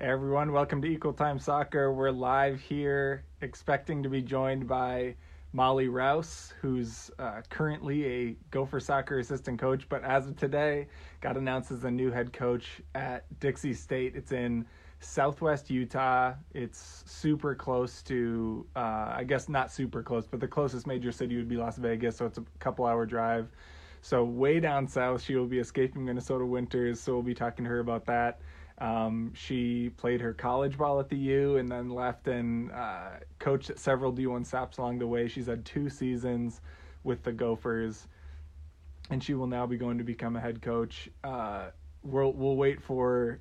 Everyone, welcome to Equal Time Soccer. We're live here, expecting to be joined by Molly Rouse, who's uh, currently a Gopher soccer assistant coach, but as of today, got announced as the new head coach at Dixie State. It's in Southwest Utah. It's super close to, uh, I guess not super close, but the closest major city would be Las Vegas, so it's a couple hour drive. So way down south, she will be escaping Minnesota winters. So we'll be talking to her about that. Um, she played her college ball at the U and then left and uh, coached at several D1 stops along the way. She's had two seasons with the Gophers, and she will now be going to become a head coach. Uh, we'll we'll wait for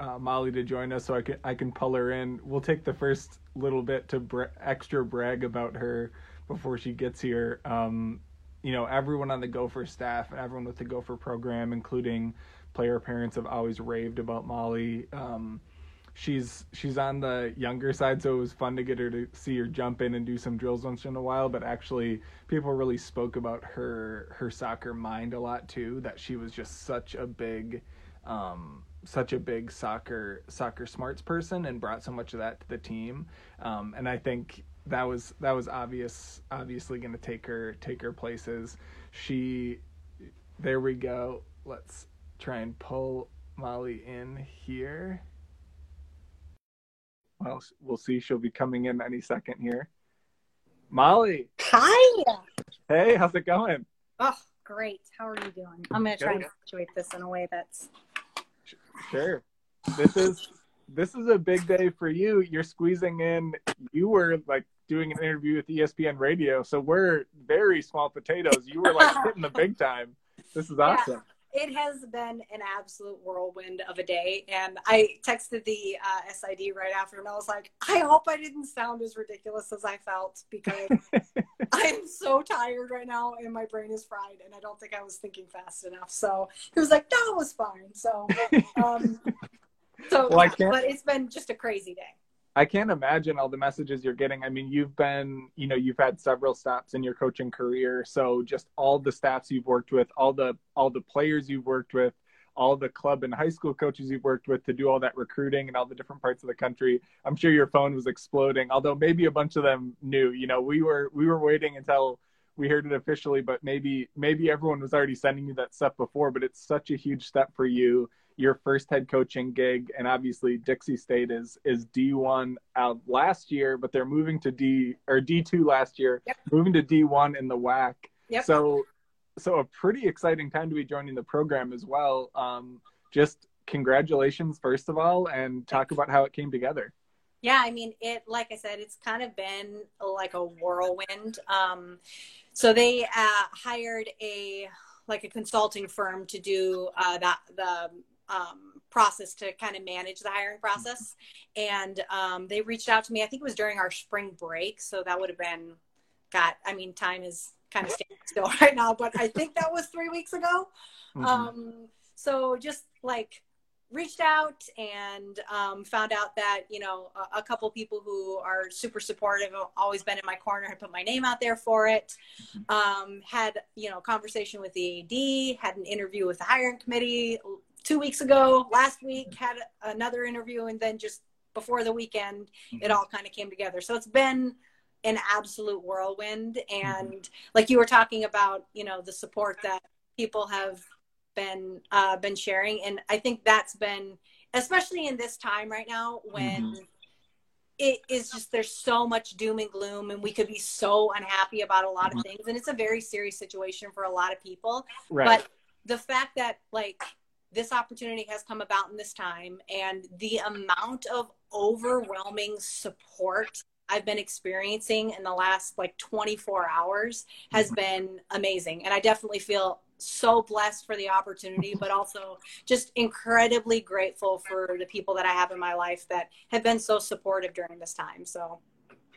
uh, Molly to join us so I can I can pull her in. We'll take the first little bit to bra- extra brag about her before she gets here. Um, you know, everyone on the Gopher staff and everyone with the Gopher program, including player parents have always raved about Molly. Um, she's she's on the younger side, so it was fun to get her to see her jump in and do some drills once in a while. But actually, people really spoke about her her soccer mind a lot too. That she was just such a big, um, such a big soccer soccer smarts person and brought so much of that to the team. Um, and I think that was that was obvious obviously going to take her take her places. She there we go. Let's try and pull Molly in here. Well, we'll see. She'll be coming in any second here. Molly. Hi. Hey, how's it going? Oh, great. How are you doing? I'm going to try and situate this in a way that's Sure. This is this is a big day for you. You're squeezing in. You were like doing an interview with ESPN Radio, so we're very small potatoes. You were like hitting the big time. This is awesome. Yeah it has been an absolute whirlwind of a day. And I texted the uh, SID right after, and I was like, I hope I didn't sound as ridiculous as I felt because I'm so tired right now and my brain is fried, and I don't think I was thinking fast enough. So he was like, No, it was fine. So, um, so well, yeah, but it's been just a crazy day. I can't imagine all the messages you're getting. I mean, you've been, you know, you've had several stops in your coaching career. So just all the staffs you've worked with, all the all the players you've worked with, all the club and high school coaches you've worked with to do all that recruiting and all the different parts of the country. I'm sure your phone was exploding. Although maybe a bunch of them knew. You know, we were we were waiting until we heard it officially, but maybe maybe everyone was already sending you that stuff before. But it's such a huge step for you your first head coaching gig, and obviously Dixie State is is D1 out last year, but they're moving to D or D2 last year, yep. moving to D1 in the WAC. Yep. So so a pretty exciting time to be joining the program as well. Um, just congratulations first of all, and talk about how it came together. Yeah, I mean, it like I said, it's kind of been like a whirlwind. Um, so they uh, hired a like a consulting firm to do uh, that the um, process to kind of manage the hiring process. And um, they reached out to me, I think it was during our spring break. So that would have been, got, I mean, time is kind of standing still right now, but I think that was three weeks ago. Mm-hmm. Um, so just like reached out and um, found out that you know a, a, couple people who are super supportive have always been in my corner had put my name out there for it mm-hmm. um, had you know conversation with the ad had an interview with the hiring committee two weeks ago, last week had another interview, and then just before the weekend, mm-hmm. it all kind of came together. So it's been an absolute whirlwind. And mm-hmm. like you were talking about, you know, the support that people have been uh, been sharing, and I think that's been especially in this time right now when. Mm-hmm. It is just there's so much doom and gloom, and we could be so unhappy about a lot of mm-hmm. things, and it's a very serious situation for a lot of people. Right. But the fact that like this opportunity has come about in this time and the amount of overwhelming support I've been experiencing in the last like 24 hours has mm-hmm. been amazing. And I definitely feel so blessed for the opportunity, but also just incredibly grateful for the people that I have in my life that have been so supportive during this time. So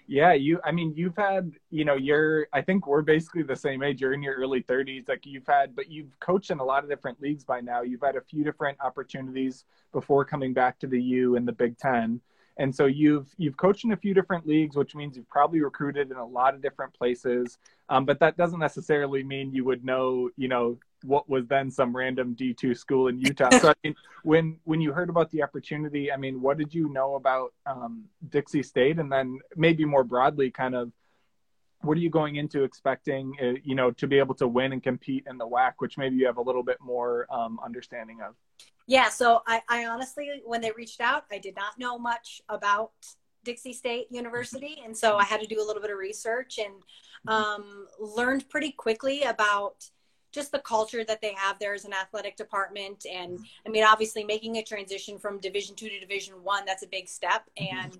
yeah, you. I mean, you've had. You know, you're. I think we're basically the same age. You're in your early 30s. Like you've had, but you've coached in a lot of different leagues by now. You've had a few different opportunities before coming back to the U and the Big Ten. And so you've you've coached in a few different leagues, which means you've probably recruited in a lot of different places. Um, but that doesn't necessarily mean you would know, you know, what was then some random D2 school in Utah. so I mean, when when you heard about the opportunity, I mean, what did you know about um, Dixie State, and then maybe more broadly, kind of what are you going into expecting, uh, you know, to be able to win and compete in the WAC, which maybe you have a little bit more um, understanding of? Yeah, so I, I honestly, when they reached out, I did not know much about Dixie State University, and so I had to do a little bit of research and mm-hmm. um, learned pretty quickly about just the culture that they have there as an athletic department and i mean obviously making a transition from division two to division one that's a big step mm-hmm. and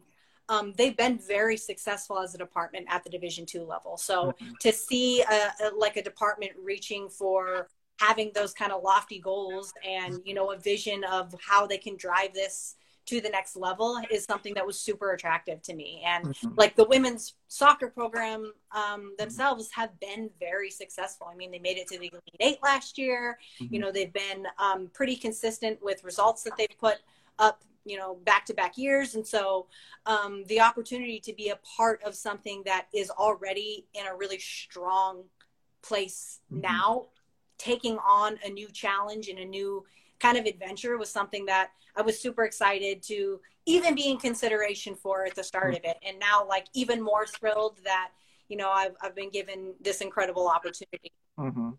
um, they've been very successful as a department at the division two level so mm-hmm. to see a, a, like a department reaching for having those kind of lofty goals and you know a vision of how they can drive this to the next level is something that was super attractive to me. And mm-hmm. like the women's soccer program um, themselves have been very successful. I mean, they made it to the Elite Eight last year. Mm-hmm. You know, they've been um, pretty consistent with results that they've put up you know back to back years and so um, the opportunity to be a part of something that is already in a really strong place mm-hmm. now taking on a new challenge and a new kind of adventure was something that I was super excited to even be in consideration for at the start of it. And now, like, even more thrilled that, you know, I've, I've been given this incredible opportunity. Mm-hmm.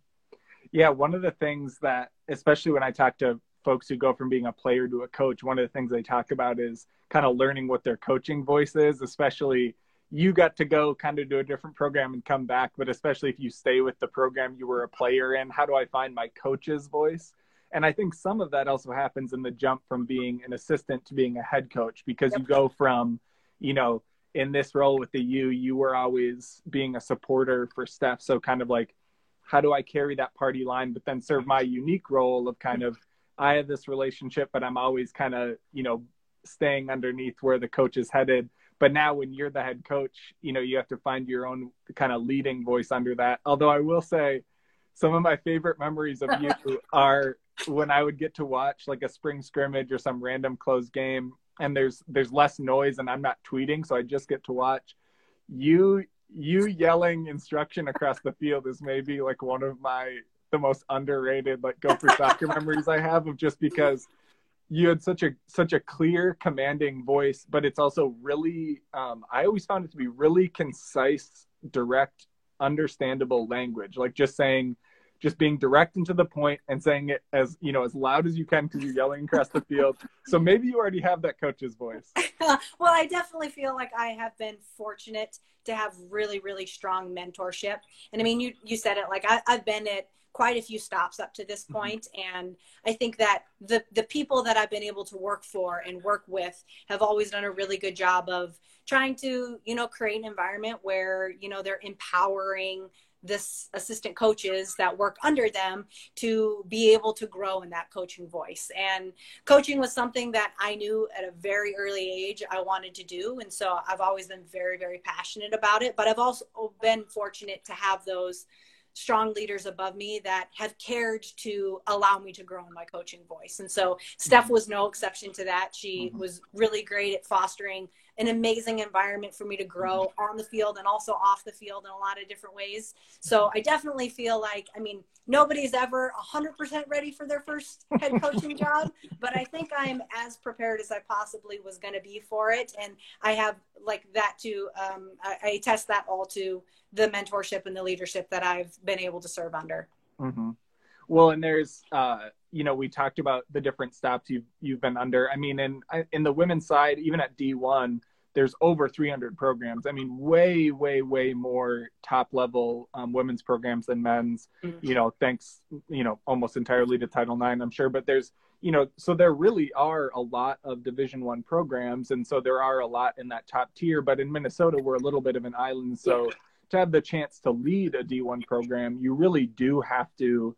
Yeah. One of the things that, especially when I talk to folks who go from being a player to a coach, one of the things they talk about is kind of learning what their coaching voice is, especially you got to go kind of do a different program and come back, but especially if you stay with the program you were a player in, how do I find my coach's voice? And I think some of that also happens in the jump from being an assistant to being a head coach because yep. you go from, you know, in this role with the U, you were always being a supporter for Steph. So kind of like, how do I carry that party line, but then serve my unique role of kind of, I have this relationship, but I'm always kind of, you know, staying underneath where the coach is headed. But now when you're the head coach, you know, you have to find your own kind of leading voice under that. Although I will say, some of my favorite memories of you are when I would get to watch like a spring scrimmage or some random closed game and there's there's less noise and I'm not tweeting, so I just get to watch. You you yelling instruction across the field is maybe like one of my the most underrated like Gopher soccer memories I have of just because you had such a such a clear commanding voice but it's also really um, i always found it to be really concise direct understandable language. Like just saying just being direct and to the point and saying it as you know as loud as you can because you're yelling across the field. So maybe you already have that coach's voice. well, I definitely feel like I have been fortunate to have really really strong mentorship. And I mean, you you said it like I, I've been at quite a few stops up to this mm-hmm. and i think that the the people that i've been able to work for and work with have always done a really good job of trying to you know create an environment where you know they're empowering this assistant coaches that work under them to be able to grow in that coaching voice. And coaching was something that I knew at a very early age I wanted to do. And so I've always been very, very passionate about it. But I've also been fortunate to have those strong leaders above me that have cared to allow me to grow in my coaching voice. And so Steph mm-hmm. was no exception to that. She mm-hmm. was really great at fostering an amazing environment for me to grow mm-hmm. on the field and also off the field in a lot of different ways. So I definitely feel like, I mean, nobody's ever 100% ready for their first head coaching job, but I think I'm as prepared as I possibly was going to be for it. And I have like that to, um, I, I test that all to the mentorship and the leadership that I've been able to serve under. Mm-hmm. Well, and there's, uh, you know, we talked about the different stops you've you've been under. I mean, in in the women's side, even at D1, there's over 300 programs. I mean, way, way, way more top level um, women's programs than men's. Mm-hmm. You know, thanks, you know, almost entirely to Title IX, I'm sure. But there's, you know, so there really are a lot of Division One programs, and so there are a lot in that top tier. But in Minnesota, we're a little bit of an island, so. Yeah to have the chance to lead a D1 program, you really do have to,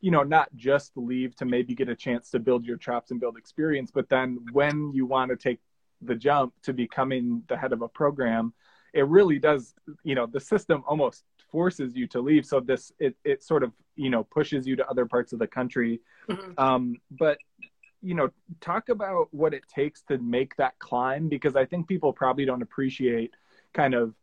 you know, not just leave to maybe get a chance to build your chops and build experience, but then when you want to take the jump to becoming the head of a program, it really does, you know, the system almost forces you to leave. So this, it, it sort of, you know, pushes you to other parts of the country. Mm-hmm. Um, but, you know, talk about what it takes to make that climb because I think people probably don't appreciate kind of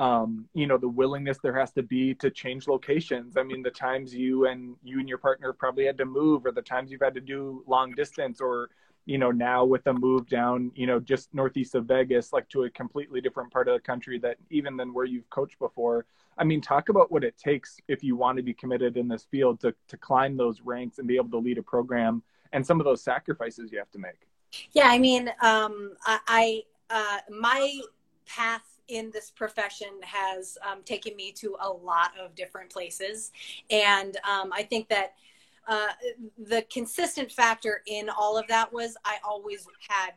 um, you know, the willingness there has to be to change locations. I mean, the times you and you and your partner probably had to move, or the times you've had to do long distance, or you know, now with a move down, you know, just northeast of Vegas, like to a completely different part of the country that even than where you've coached before. I mean, talk about what it takes if you want to be committed in this field to to climb those ranks and be able to lead a program, and some of those sacrifices you have to make. Yeah, I mean, um, I, uh, my path in this profession has um, taken me to a lot of different places. And um, I think that uh, the consistent factor in all of that was I always had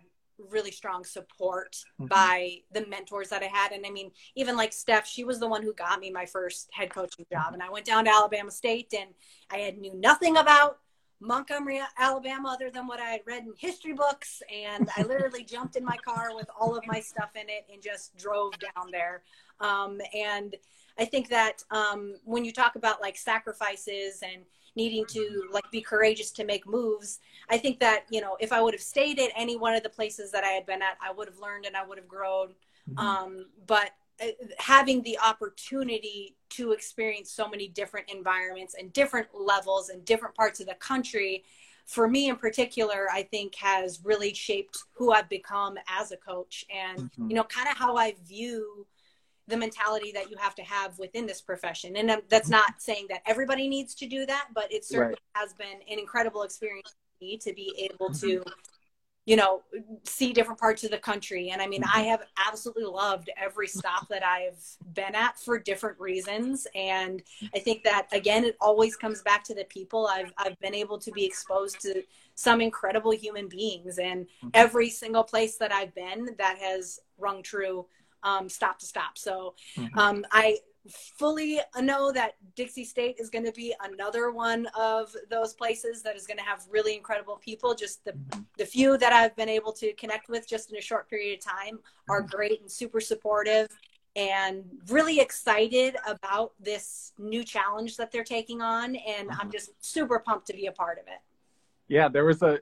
really strong support mm-hmm. by the mentors that I had. And I mean, even like Steph, she was the one who got me my first head coaching job. Mm-hmm. And I went down to Alabama State and I had knew nothing about Montgomery, Alabama, other than what I had read in history books. And I literally jumped in my car with all of my stuff in it and just drove down there. Um, and I think that um, when you talk about like sacrifices and needing to like be courageous to make moves, I think that, you know, if I would have stayed at any one of the places that I had been at, I would have learned and I would have grown. Mm-hmm. Um, but uh, having the opportunity to experience so many different environments and different levels and different parts of the country for me in particular i think has really shaped who i've become as a coach and mm-hmm. you know kind of how i view the mentality that you have to have within this profession and that's not saying that everybody needs to do that but it certainly right. has been an incredible experience for me to be able to you know, see different parts of the country. And I mean, I mm-hmm. have absolutely loved every stop that I've been at for different reasons. And I think that again, it always comes back to the people. I've I've been able to be exposed to some incredible human beings, and mm-hmm. every single place that I've been, that has rung true, um, stop to stop. So mm-hmm. um, I fully know that Dixie State is going to be another one of those places that is going to have really incredible people. Just the, mm-hmm. the few that I've been able to connect with just in a short period of time are mm-hmm. great and super supportive and really excited about this new challenge that they're taking on. And I'm mm-hmm. just super pumped to be a part of it. Yeah, there was a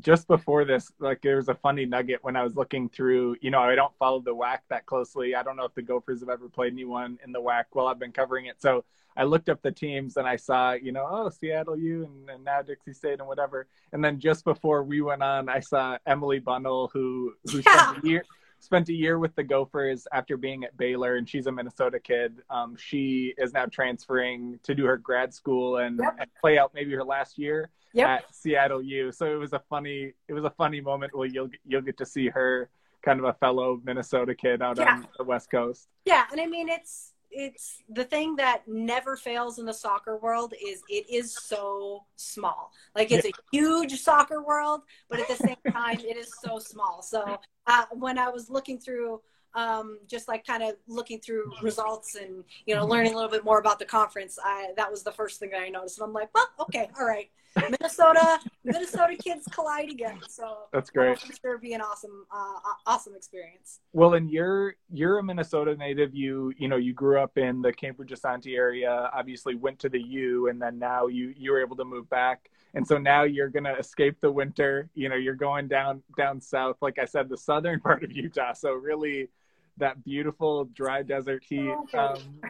just before this, like there was a funny nugget when I was looking through. You know, I don't follow the WAC that closely. I don't know if the Gophers have ever played anyone in the WAC while I've been covering it. So I looked up the teams and I saw, you know, oh Seattle U and, and now Dixie State and whatever. And then just before we went on, I saw Emily Bunnell who who yeah. spent a year spent a year with the Gophers after being at Baylor, and she's a Minnesota kid. Um, she is now transferring to do her grad school and, yep. and play out maybe her last year yep. at Seattle U. So it was a funny it was a funny moment where you'll you'll get to see her kind of a fellow Minnesota kid out yeah. on the West Coast. Yeah, and I mean it's it's the thing that never fails in the soccer world is it is so small. Like it's a huge soccer world, but at the same time it is so small. So uh, when I was looking through um, just like kind of looking through results and you know learning a little bit more about the conference I, that was the first thing that i noticed and i'm like well okay all right minnesota minnesota kids collide again. So that's great. for sure be an awesome uh, awesome experience. Well and you're you're a minnesota native. You you know you grew up in the cambridge Isanti area obviously went to the u and then now you you were able to move back. And so now you're going to escape the winter. You know you're going down down south. Like i said the southern part of utah. So really that beautiful dry desert heat. Um,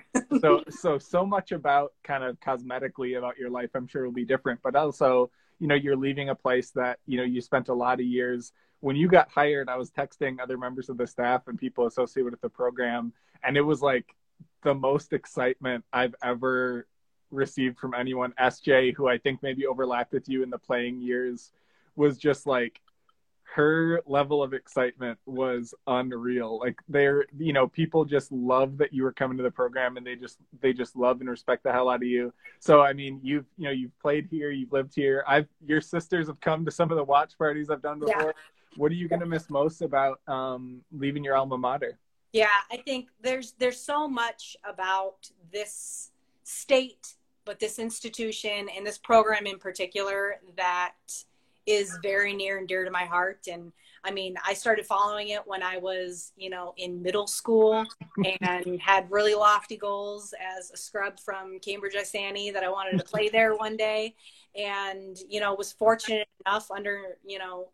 so so so much about kind of cosmetically about your life. I'm sure will be different, but also you know you're leaving a place that you know you spent a lot of years. When you got hired, I was texting other members of the staff and people associated with the program, and it was like the most excitement I've ever received from anyone. SJ, who I think maybe overlapped with you in the playing years, was just like her level of excitement was unreal. Like they're you know people just love that you were coming to the program and they just they just love and respect the hell out of you. So i mean you've you know you've played here you've lived here. I've your sisters have come to some of the watch parties i've done before. Yeah. what are you going to miss most about um, leaving your alma mater? Yeah i think there's there's so much about this state but this institution and this program in particular that is very near and dear to my heart. And I mean, I started following it when I was, you know, in middle school and had really lofty goals as a scrub from Cambridge Isanti that I wanted to play there one day. And, you know, was fortunate enough under, you know,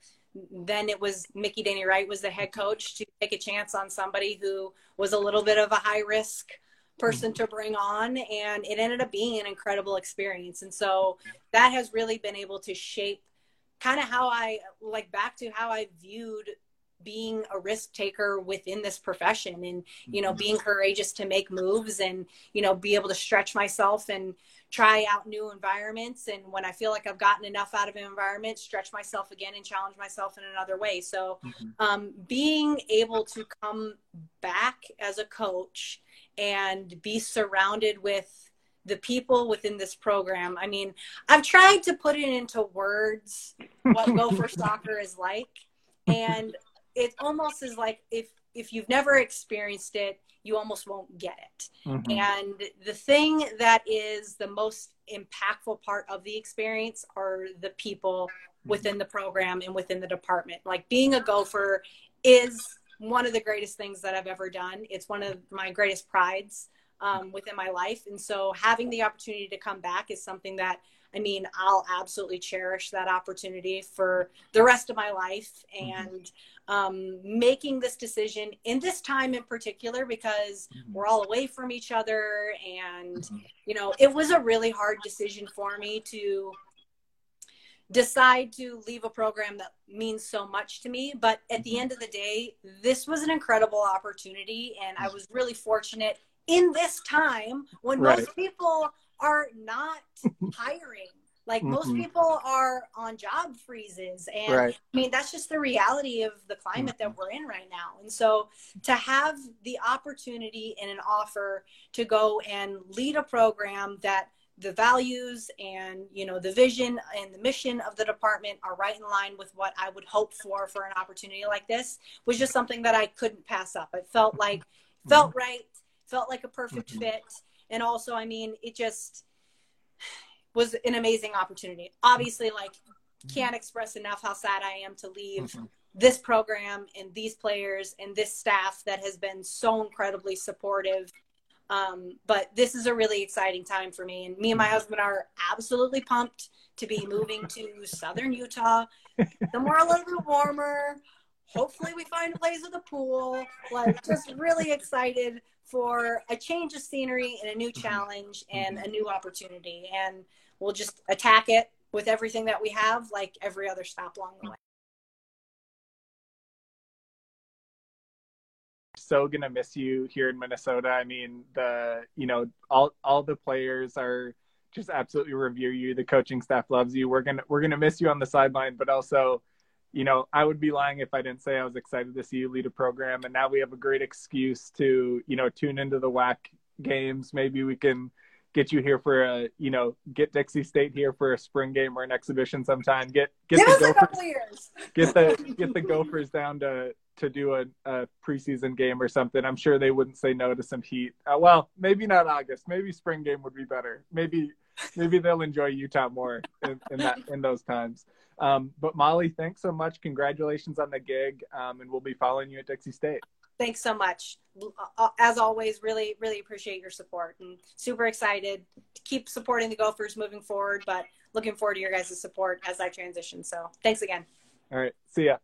then it was Mikki Denney Wright was the head coach to take a chance on somebody who was a little bit of a high risk person to bring on and it ended up being an incredible experience and so that has really been able to shape kind of how i like back to how i viewed being a risk taker within this profession and you know being courageous to make moves and you know be able to stretch myself and try out new environments. And when i feel like i've gotten enough out of an environment stretch myself again and challenge myself in another way. So mm-hmm. um, being able to come back as a coach and be surrounded with the people within this program i mean i've tried to put it into words what gopher soccer is like and it almost is like if if you've never experienced it you almost won't get it. Mm-hmm. And the thing that is the most impactful part of the experience are the people within the program and within the department. Like being a gopher is one of the greatest things that I've ever done. It's one of my greatest prides um, within my life. And so having the opportunity to come back is something that I mean, I'll absolutely cherish that opportunity for the rest of my life. Mm-hmm. And um, making this decision in this time in particular because mm-hmm. we're all away from each other and mm-hmm. you know it was a really hard decision for me to decide to leave a program that means so much to me but at the end of the day this was an incredible opportunity and i was really fortunate in this time when right. most people are not hiring like mm-hmm. most people are on job freezes. And right. I mean, that's just the reality of the climate mm-hmm. that we're in right now. And so to have the opportunity and an offer to go and lead a program that the values and you know the vision and the mission of the department are right in line with what I would hope for for an opportunity like this was just something that I couldn't pass up. It felt like felt mm-hmm. right, felt like a perfect mm-hmm. fit, and also I mean it just was an amazing opportunity. Obviously, like can't express enough how sad I am to leave mm-hmm. this program and these players and this staff that has been so incredibly supportive. Um, but this is a really exciting time for me, and me and my mm-hmm. husband are absolutely pumped to be moving to southern Utah, somewhere a little bit warmer. Hopefully, we find a place with a pool. Like, just really excited for a change of scenery and a new mm-hmm. challenge and a new opportunity. And we'll just attack it with everything that we have, like every other stop along the way. so gonna miss you here in Minnesota. I mean, the you know all all the players are just absolutely revere you. The coaching staff loves you. We're gonna we're gonna miss you on the sideline, but also, you know, I would be lying if I didn't say I was excited to see you lead a program. And now we have a great excuse to you know tune into the WAC games. Maybe we can get you here for a you know get Dixie State here for a spring game or an exhibition sometime. Get get Give the Gophers, get the get the Gophers down to to do a, a, preseason game or something. I'm sure they wouldn't say no to some heat. Uh, well, maybe not August. Maybe spring game would be better. Maybe maybe they'll enjoy Utah more in, in that in those times. Um, but Molly, thanks so much. Congratulations on the gig, um, and we'll be following you at Dixie State thanks so much. Uh, as always, really, really appreciate your support and super excited to keep supporting the Gophers moving forward, but looking forward to your guys' support as I transition. So thanks again. All right. See ya.